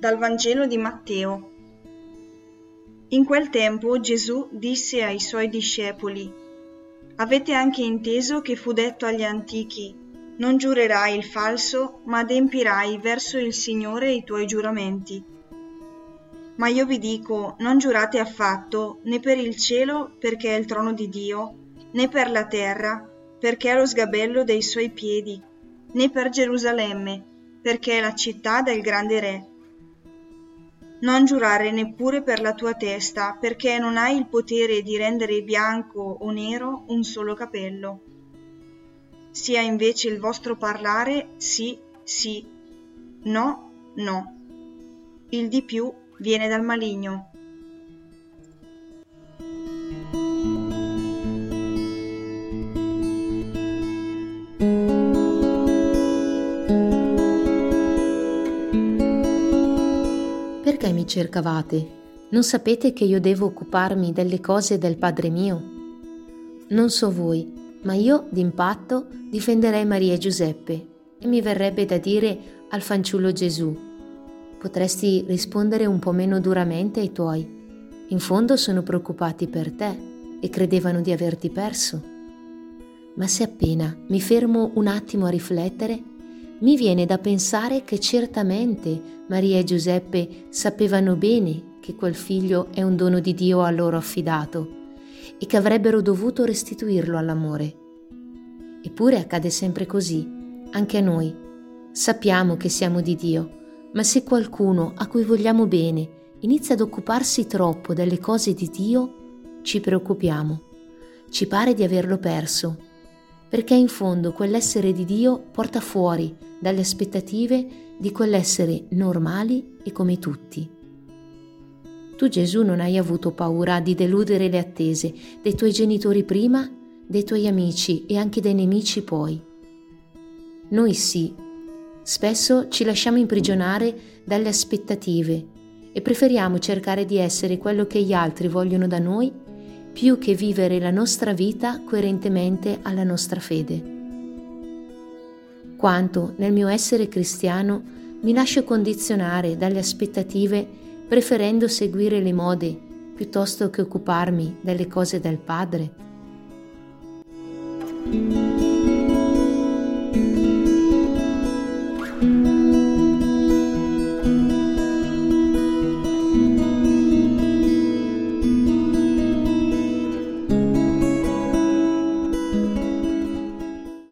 Vangelo di Matteo. In quel tempo Gesù disse ai suoi discepoli, Avete anche inteso che fu detto agli antichi, non giurerai il falso, ma adempirai verso il Signore i tuoi giuramenti. Ma io vi dico, non giurate affatto, né per il cielo, perché è il trono di Dio, né per la terra, perché è lo sgabello dei suoi piedi, né per Gerusalemme, perché è la città del grande Re. Non giurare neppure per la tua testa, perché non hai il potere di rendere bianco o nero un solo capello. Sia invece il vostro parlare sì, sì, no, no. Il di più viene dal maligno. Perché mi cercavate? Non sapete che io devo occuparmi delle cose del Padre mio? Non so voi, ma io d'impatto difenderei Maria e Giuseppe e mi verrebbe da dire al fanciullo Gesù, potresti rispondere un po' meno duramente ai tuoi. In fondo sono preoccupati per te e credevano di averti perso. Ma se appena mi fermo un attimo a riflettere, mi viene da pensare che certamente Maria e Giuseppe sapevano bene che quel figlio è un dono di Dio a loro affidato e che avrebbero dovuto restituirlo all'amore. Eppure accade sempre così, anche a noi. Sappiamo che siamo di Dio, ma se qualcuno a cui vogliamo bene inizia ad occuparsi troppo delle cose di Dio, ci preoccupiamo. Ci pare di averlo perso, perché in fondo quell'essere di Dio porta fuori dalle aspettative di quell'essere normali e come tutti. Tu Gesù non hai avuto paura di deludere le attese dei tuoi genitori prima, dei tuoi amici e anche dei nemici poi. Noi sì, spesso ci lasciamo imprigionare dalle aspettative e preferiamo cercare di essere quello che gli altri vogliono da noi più che vivere la nostra vita coerentemente alla nostra fede. Quanto nel mio essere cristiano mi lascio condizionare dalle aspettative preferendo seguire le mode piuttosto che occuparmi delle cose del Padre?